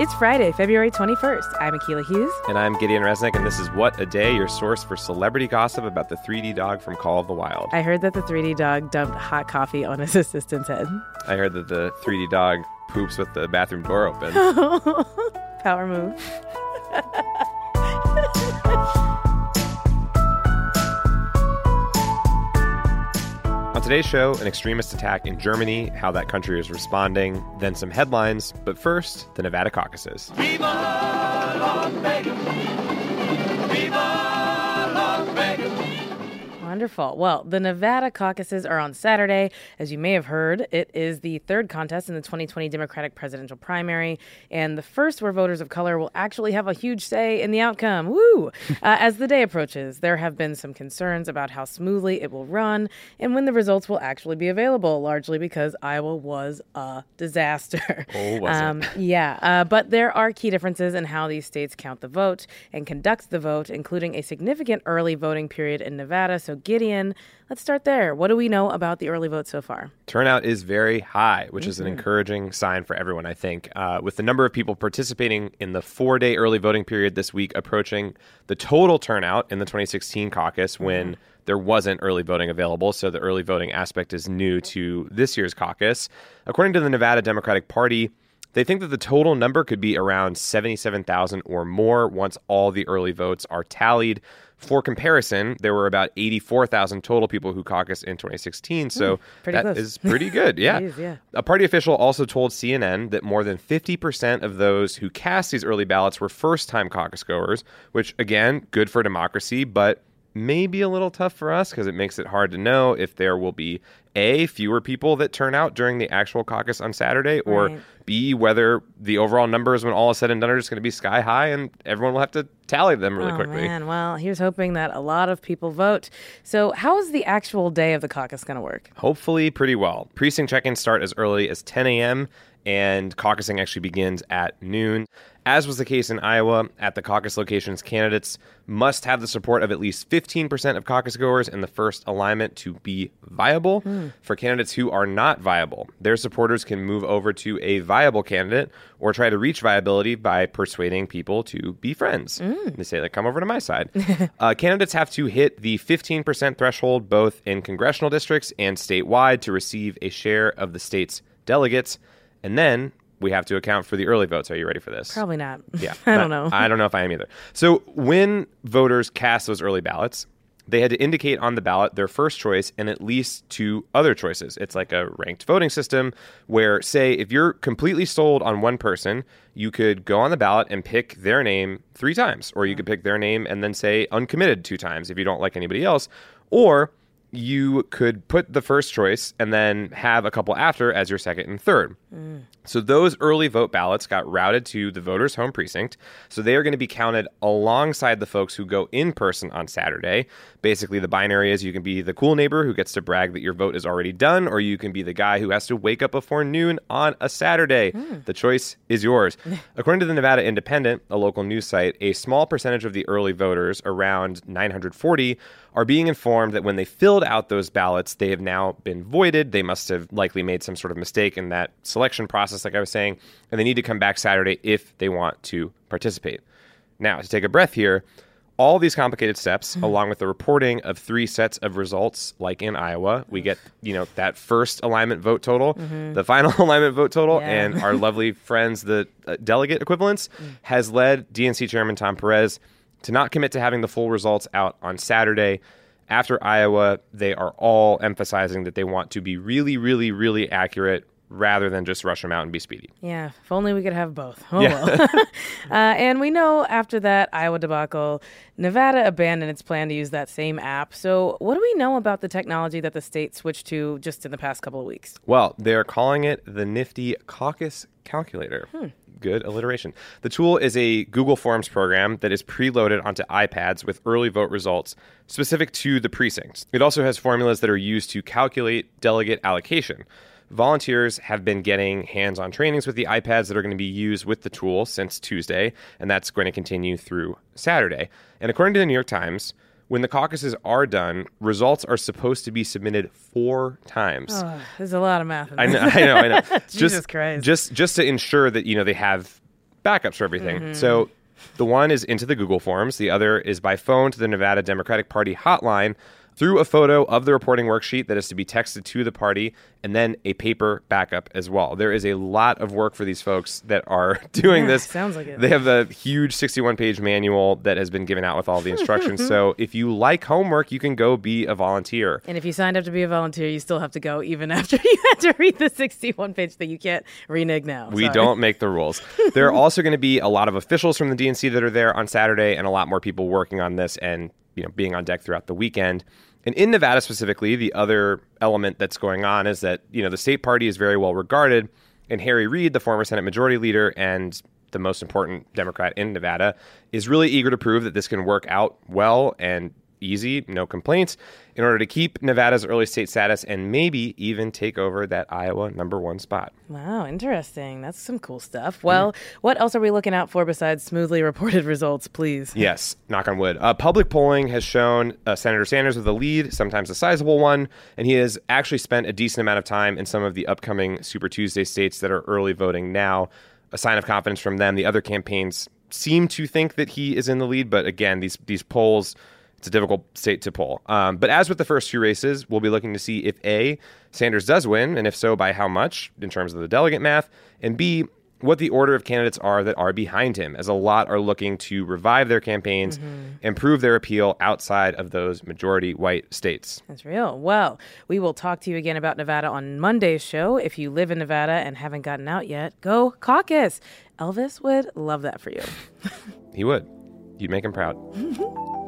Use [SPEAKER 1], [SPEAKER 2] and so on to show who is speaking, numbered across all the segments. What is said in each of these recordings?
[SPEAKER 1] It's Friday, February 21st. I'm Akila Hughes.
[SPEAKER 2] And I'm Gideon Resnick, and this is What a Day, your source for celebrity gossip about the 3D dog from Call of the Wild.
[SPEAKER 1] I heard that the 3D dog dumped hot coffee on his assistant's head.
[SPEAKER 2] I heard that the 3D dog poops with the bathroom door open.
[SPEAKER 1] Power move.
[SPEAKER 2] today's show, an extremist attack in Germany, how that country is responding, then some headlines, but first, the Nevada caucuses.
[SPEAKER 1] Wonderful. Well, the Nevada caucuses are on Saturday. As you may have heard, it is the third contest in the 2020 Democratic presidential primary, and the first where voters of color will actually have a huge say in the outcome. Woo! uh, as the day approaches, there have been some concerns about how smoothly it will run and when the results will actually be available, largely because Iowa was a disaster.
[SPEAKER 2] Oh, was it?
[SPEAKER 1] Um, yeah, uh, but there are key differences in how these states count the vote and conduct the vote, including a significant early voting period in Nevada. So, Gideon, let's start there. What do we know about the early vote so far?
[SPEAKER 2] Turnout is very high, which is an encouraging sign for everyone, I think. Uh, with the number of people participating in the four day early voting period this week approaching the total turnout in the 2016 caucus when there wasn't early voting available. So the early voting aspect is new to this year's caucus. According to the Nevada Democratic Party, they think that the total number could be around 77,000 or more once all the early votes are tallied. For comparison, there were about 84,000 total people who caucused in 2016, so hmm,
[SPEAKER 1] pretty
[SPEAKER 2] that
[SPEAKER 1] close.
[SPEAKER 2] is pretty good. Yeah.
[SPEAKER 1] Jeez, yeah.
[SPEAKER 2] A party official also told CNN that more than 50% of those who cast these early ballots were first time caucus goers, which, again, good for democracy, but maybe a little tough for us because it makes it hard to know if there will be A, fewer people that turn out during the actual caucus on Saturday, or
[SPEAKER 1] Right.
[SPEAKER 2] B, whether the overall numbers, when all is said and done, are just going to be sky high and everyone will have to tally them really
[SPEAKER 1] oh,
[SPEAKER 2] quickly.
[SPEAKER 1] man. Well, here's hoping that a lot of people vote. So, how is the actual day of the caucus going to work?
[SPEAKER 2] Hopefully, pretty well. Precinct check ins start as early as 10 a.m., and caucusing actually begins at noon. As was the case in Iowa, at the caucus locations, candidates must have the support of at least 15% of caucus goers in the first alignment to be viable. For candidates who are not viable, their supporters can move over to a viable candidate or try to reach viability by persuading people to be friends. They say, like, come over to my side. uh, candidates have to hit the 15% threshold both in congressional districts and statewide to receive a share of the state's delegates. And then we have to account for the early votes. Are you ready for this?
[SPEAKER 1] Probably not.
[SPEAKER 2] Yeah.
[SPEAKER 1] I don't know.
[SPEAKER 2] I don't know if I am either. So when voters cast those early ballots, they had to indicate on the ballot their first choice and at least two other choices. It's like a ranked voting system where, say, if you're completely sold on one person, you could go on the ballot and pick their name three times, or you could pick their name and then say uncommitted two times if you don't like anybody else, or you could put the first choice and then have a couple after as your second and third. So those early vote ballots got routed to the voters' home precinct. So they are going to be counted alongside the folks who go in person on Saturday. Basically, the binary is you can be the cool neighbor who gets to brag that your vote is already done, or you can be the guy who has to wake up before noon on a Saturday. Hmm. The choice is yours. According to the Nevada Independent, a local news site, a small percentage of the early voters, around 940, are being informed that when they filled out those ballots, they have now been voided. They must have likely made some sort of mistake in that selection process, like I was saying, and they need to come back Saturday if they want to participate. Now, to take a breath here, all these complicated steps, mm-hmm. along with the reporting of three sets of results, like in Iowa, we get you know that first alignment vote total, mm-hmm. the final alignment vote total,
[SPEAKER 1] Yeah.
[SPEAKER 2] and our lovely friends, the uh, delegate equivalents, mm. has led DNC Chairman Tom Perez to not commit to having the full results out on Saturday. After Iowa, they are all emphasizing that they want to be really, really, really accurate rather than just rush them out and be speedy.
[SPEAKER 1] Yeah, if only we could have both. Oh well. uh, and we know after that Iowa debacle, Nevada abandoned its plan to use that same app. So, what do we know about the technology that the state switched to just in the past couple of weeks?
[SPEAKER 2] Well, they're calling it the Nifty Caucus Calculator. Good alliteration. The tool is a Google Forms program that is preloaded onto iPads with early vote results specific to the precincts. It also has formulas that are used to calculate delegate allocation. Volunteers have been getting hands on trainings with the iPads that are going to be used with the tool since Tuesday, and that's going to continue through Saturday. And according to the New York Times, when the caucuses are done, results are supposed to be submitted four times.
[SPEAKER 1] Oh, there's a lot of math. In
[SPEAKER 2] I know, I know, I know.
[SPEAKER 1] Jesus
[SPEAKER 2] just,
[SPEAKER 1] Christ.
[SPEAKER 2] Just just to ensure that you know they have backups for everything.
[SPEAKER 1] Mm-hmm.
[SPEAKER 2] So the one is into the Google Forms. The other is by phone to the Nevada Democratic Party hotline through a photo of the reporting worksheet that is to be texted to the party, and then a paper backup as well. There is a lot of work for these folks that are doing
[SPEAKER 1] Yeah,
[SPEAKER 2] this.
[SPEAKER 1] sounds like it.
[SPEAKER 2] They have a huge 61 page manual that has been given out with all the instructions. so if you like homework, you can go be a volunteer.
[SPEAKER 1] And if you signed up to be a volunteer, you still have to go even after you had to read the 61 page that you can't renege now.
[SPEAKER 2] We
[SPEAKER 1] Sorry.
[SPEAKER 2] don't make the rules. there are also going to be a lot of officials from the DNC that are there on Saturday, and a lot more people working on this and you know being on deck throughout the weekend. And in Nevada specifically, the other element that's going on is that you know the state party is very well regarded, and Harry Reid, the former Senate Majority Leader and the most important Democrat in Nevada, is really eager to prove that this can work out well and easy, no complaints, in order to keep Nevada's early state status and maybe even take over that Iowa number one spot.
[SPEAKER 1] Wow, interesting. That's some cool stuff. Well, what else are we looking out for besides smoothly reported results, please?
[SPEAKER 2] Yes, knock on wood. Uh, public polling has shown uh, Senator Sanders with a lead, sometimes a sizable one, and he has actually spent a decent amount of time in some of the upcoming Super Tuesday states that are early voting now. A sign of confidence from them. The other campaigns seem to think that he is in the lead, but again, these these polls. It's a difficult state to pull. Um, but as with the first few races, we'll be looking to see if A, Sanders does win, and if so, by how much in terms of the delegate math, and B, what the order of candidates are that are behind him, as a lot are looking to revive their campaigns and prove their appeal outside of those majority white states.
[SPEAKER 1] That's real. Well, we will talk to you again about Nevada on Monday's show. If you live in Nevada and haven't gotten out yet, go caucus. Elvis would love that for you.
[SPEAKER 2] He would. You'd make him proud.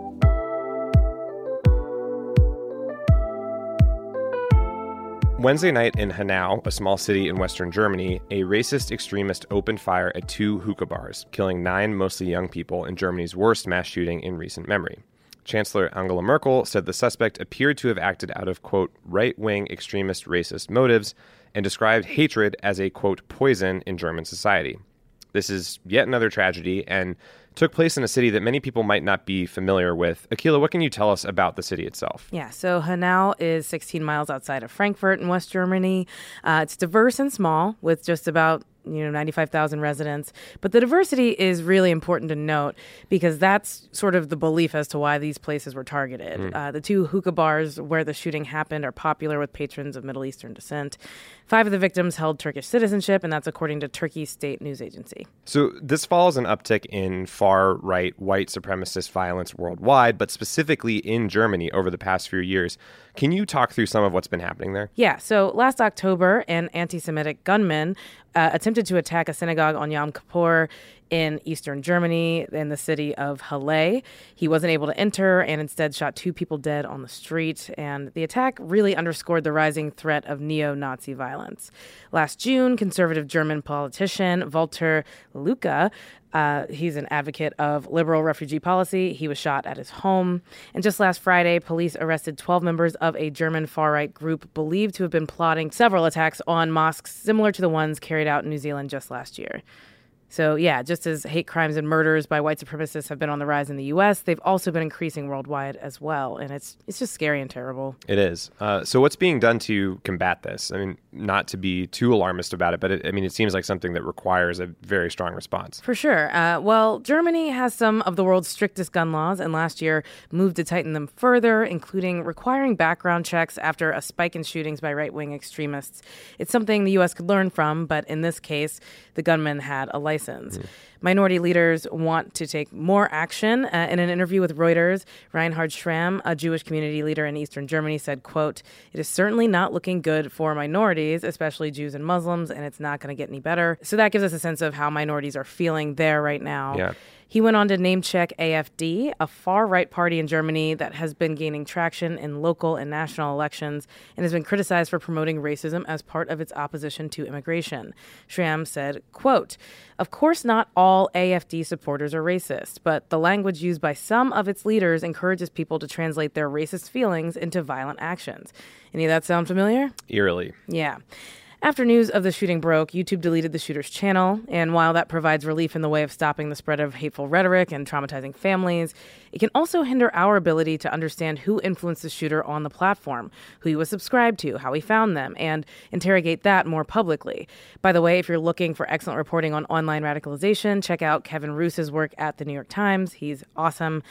[SPEAKER 2] Wednesday night in Hanau, a small city in western Germany, a racist extremist opened fire at two hookah bars, killing nine mostly young people in Germany's worst mass shooting in recent memory. Chancellor Angela Merkel said the suspect appeared to have acted out of, quote, right wing extremist racist motives and described hatred as a, quote, poison in German society. This is yet another tragedy and took place in a city that many people might not be familiar with. Akila, what can you tell us about the city itself?
[SPEAKER 1] Yeah, so Hanau is 16 miles outside of Frankfurt in West Germany. Uh, it's diverse and small, with just about you know 95,000 residents. But the diversity is really important to note because that's sort of the belief as to why these places were targeted. Uh, the two hookah bars where the shooting happened are popular with patrons of Middle Eastern descent. Five of the victims held Turkish citizenship, and that's according to Turkey's state news agency.
[SPEAKER 2] So, this follows an uptick in far right white supremacist violence worldwide, but specifically in Germany over the past few years. Can you talk through some of what's been happening there?
[SPEAKER 1] Yeah, so last October, an anti Semitic gunman uh, attempted to attack a synagogue on Yom Kippur in eastern Germany in the city of Halle. He wasn't able to enter and instead shot two people dead on the street. And the attack really underscored the rising threat of neo Nazi violence. Last June, conservative German politician Walter Lübcke uh, he's an advocate of liberal refugee policy. He was shot at his home. And just last Friday, police arrested 12 members of a German far right group believed to have been plotting several attacks on mosques similar to the ones carried out in New Zealand just last year. So, yeah, just as hate crimes and murders by white supremacists have been on the rise in the U.S., they've also been increasing worldwide as well. And it's, it's just scary and terrible.
[SPEAKER 2] It is. Uh, so, what's being done to combat this? I mean, not to be too alarmist about it, but it, I mean, it seems like something that requires a very strong response.
[SPEAKER 1] For sure. Uh, well, Germany has some of the world's strictest gun laws, and last year moved to tighten them further, including requiring background checks after a spike in shootings by right wing extremists. It's something the U.S. could learn from, but in this case, the gunman had a license license. Minority leaders want to take more action. Uh, in an interview with Reuters, Reinhard Schramm, a Jewish community leader in Eastern Germany, said, quote, It is certainly not looking good for minorities, especially Jews and Muslims, and it's not going to get any better. So that gives us a sense of how minorities are feeling there right now.
[SPEAKER 2] Yeah.
[SPEAKER 1] He went on to name check AFD, a far right party in Germany that has been gaining traction in local and national elections and has been criticized for promoting racism as part of its opposition to immigration. Schramm said, quote, Of course not all AFD supporters are racist, but the language used by some of its leaders encourages people to translate their racist feelings into violent actions. Any of that sound familiar?
[SPEAKER 2] Eerily.
[SPEAKER 1] Yeah. After news of the shooting broke, YouTube deleted the shooter's channel, and while that provides relief in the way of stopping the spread of hateful rhetoric and traumatizing families, it can also hinder our ability to understand who influenced the shooter on the platform, who he was subscribed to, how he found them, and interrogate that more publicly. By the way, if you're looking for excellent reporting on online radicalization, check out Kevin Roose's work at the New York Times. He's awesome.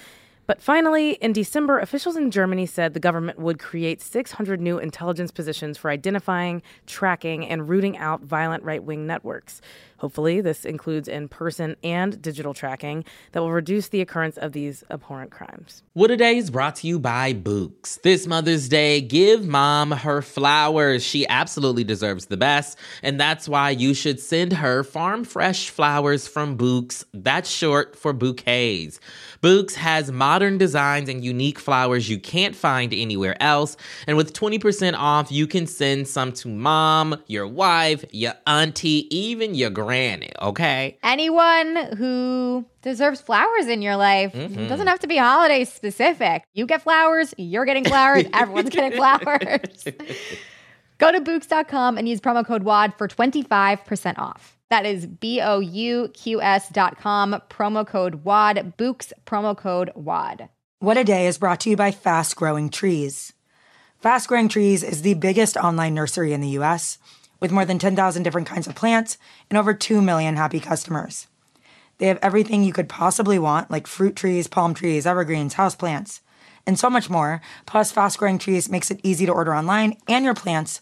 [SPEAKER 1] But finally, in December, officials in Germany said the government would create 600 new intelligence positions for identifying, tracking, and rooting out violent right wing networks. Hopefully, this includes in person and digital tracking that will reduce the occurrence of these abhorrent crimes.
[SPEAKER 3] What a Day is brought to you by Bouqs. This Mother's Day, give mom her flowers. She absolutely deserves the best, and that's why you should send her farm fresh flowers from Bouqs. That's short for bouquets. Bouqs has modern designs and unique flowers you can't find anywhere else, and with 20% off, you can send some to mom, your wife, your auntie, even your granny, okay?
[SPEAKER 4] Anyone who deserves flowers in your life It doesn't have to be holiday specific. You get flowers, you're getting flowers, everyone's getting flowers. Go to Bouqs.com and use promo code WAD for 25% off. That is B O U Q S dot com, promo code WAD, Bouqs, promo code WAD.
[SPEAKER 5] What a Day is brought to you by Fast Growing Trees. Fast Growing Trees is the biggest online nursery in the US, with more than 10,000 different kinds of plants and over 2 million happy customers. They have everything you could possibly want, like fruit trees, palm trees, evergreens, houseplants, and so much more. Plus, Fast Growing Trees makes it easy to order online, and your plants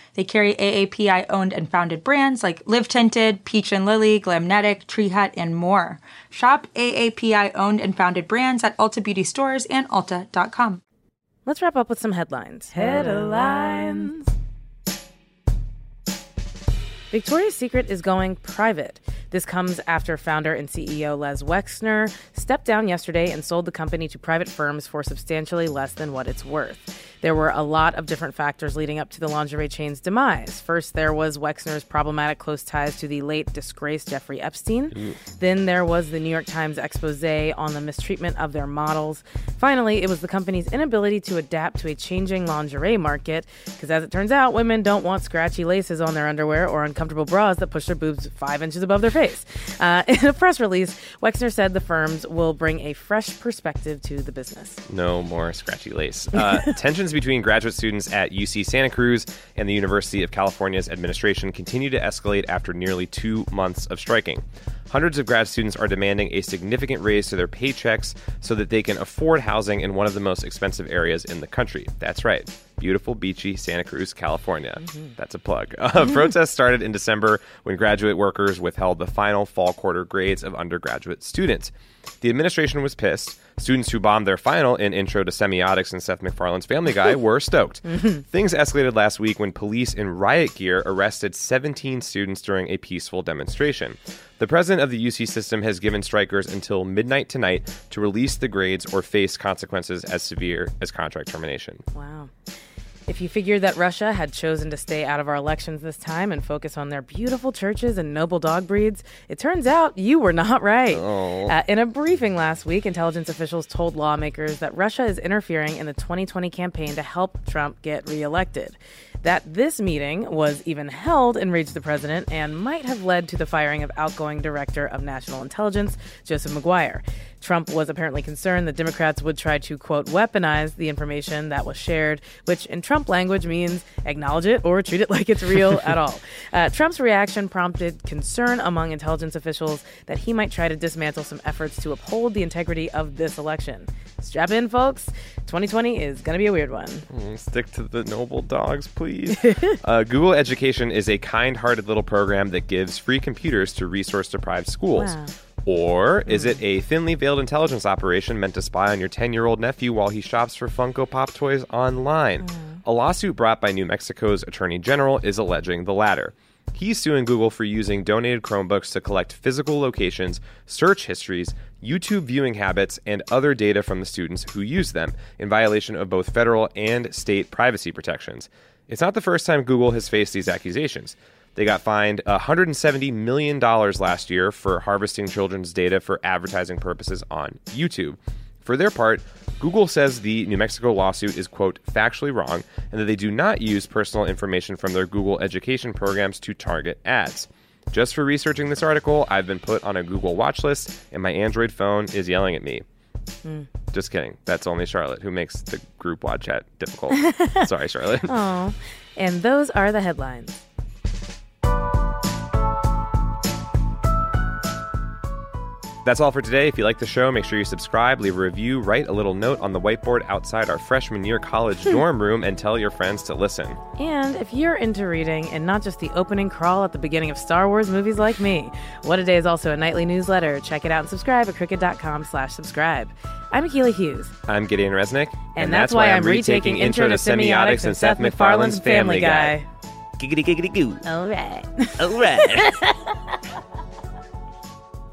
[SPEAKER 5] They carry AAPI owned and founded brands like Live Tinted, Peach and Lily, Glamnetic, Tree Hut, and more. Shop AAPI owned and founded brands at Ulta Beauty stores and Ulta.com.
[SPEAKER 1] Let's wrap up with some headlines. Headlines. Victoria's Secret is going private. This comes after founder and CEO Les Wexner stepped down yesterday and sold the company to private firms for substantially less than what it's worth. There were a lot of different factors leading up to the lingerie chain's demise. First, there was Wexner's problematic close ties to the late disgraced Jeffrey Epstein. Then there was the New York Times expose on the mistreatment of their models. Finally, it was the company's inability to adapt to a changing lingerie market, because as it turns out, women don't want scratchy laces on their underwear or uncomfortable bras that push their boobs five inches above their face. Uh, in a press release, Wexner said the firms will bring a fresh perspective to the business.
[SPEAKER 2] No more scratchy lace. Uh, tensions between graduate students at UC Santa Cruz and the University of California's administration continue to escalate after nearly two months of striking. hundreds of grad students are demanding a significant raise to their paychecks so that they can afford housing in one of the most expensive areas in the country. That's right. Beautiful, beachy Santa Cruz, California. Mm-hmm. That's a plug. Uh, mm-hmm. protests started in December when graduate workers withheld the final fall quarter grades of undergraduate students. The administration was pissed. Students who bombed their final in Intro to Semiotics and Seth MacFarlane's Family Guy were stoked. Mm-hmm. Things escalated last week when police in riot gear arrested 17 students during a peaceful demonstration. The president of the UC system has given strikers until midnight tonight to release the grades or face consequences as severe as contract termination.
[SPEAKER 1] Wow. If you figured that Russia had chosen to stay out of our elections this time and focus on their beautiful churches and noble dog breeds, it turns out you were not right. Uh, in a briefing last week, intelligence officials told lawmakers that Russia is interfering in the 2020 campaign to help Trump get reelected. That this meeting was even held enraged the president and might have led to the firing of outgoing Director of National Intelligence, Joseph Maguire. Trump was apparently concerned that Democrats would try to, quote, weaponize the information that was shared, which in Trump language means acknowledge it or treat it like it's real at all. Uh, Trump's reaction prompted concern among intelligence officials that he might try to dismantle some efforts to uphold the integrity of this election. Strap in, folks. 2020 is going to be a weird one.
[SPEAKER 2] Mm, Stick to the noble dogs, please. uh, Google Education is a kind hearted little program that gives free computers to resource deprived schools.
[SPEAKER 1] Wow.
[SPEAKER 2] Or is it a thinly veiled intelligence operation meant to spy on your 10 year old nephew while he shops for Funko Pop toys online? A lawsuit brought by New Mexico's Attorney General is alleging the latter. He's suing Google for using donated Chromebooks to collect physical locations, search histories, YouTube viewing habits, and other data from the students who use them in violation of both federal and state privacy protections. It's not the first time Google has faced these accusations. They got fined $170 million last year for harvesting children's data for advertising purposes on YouTube. For their part, Google says the New Mexico lawsuit is, quote, factually wrong and that they do not use personal information from their Google education programs to target ads. Just for researching this article, I've been put on a Google watch list and my Android phone is yelling at me. Mm. Just kidding. That's only Charlotte who makes the group watch chat difficult. Sorry, Charlotte.
[SPEAKER 1] Oh, and those are the headlines.
[SPEAKER 2] That's all for today. If you like the show, make sure you subscribe, leave a review, write a little note on the whiteboard outside our freshman year college hmm. dorm room, and tell your friends to listen.
[SPEAKER 1] And if you're into reading and not just the opening crawl at the beginning of Star Wars movies like me, What a Day is also a nightly newsletter. Check it out and subscribe at crooked.com slash subscribe. I'm Akila Hughes.
[SPEAKER 2] I'm Gideon Resnick,
[SPEAKER 1] And, that's, why I'm retaking Intro to Semiotics and Seth MacFarlane's Family Guy.
[SPEAKER 2] Giggity giggity goo.
[SPEAKER 1] All right.
[SPEAKER 2] All right.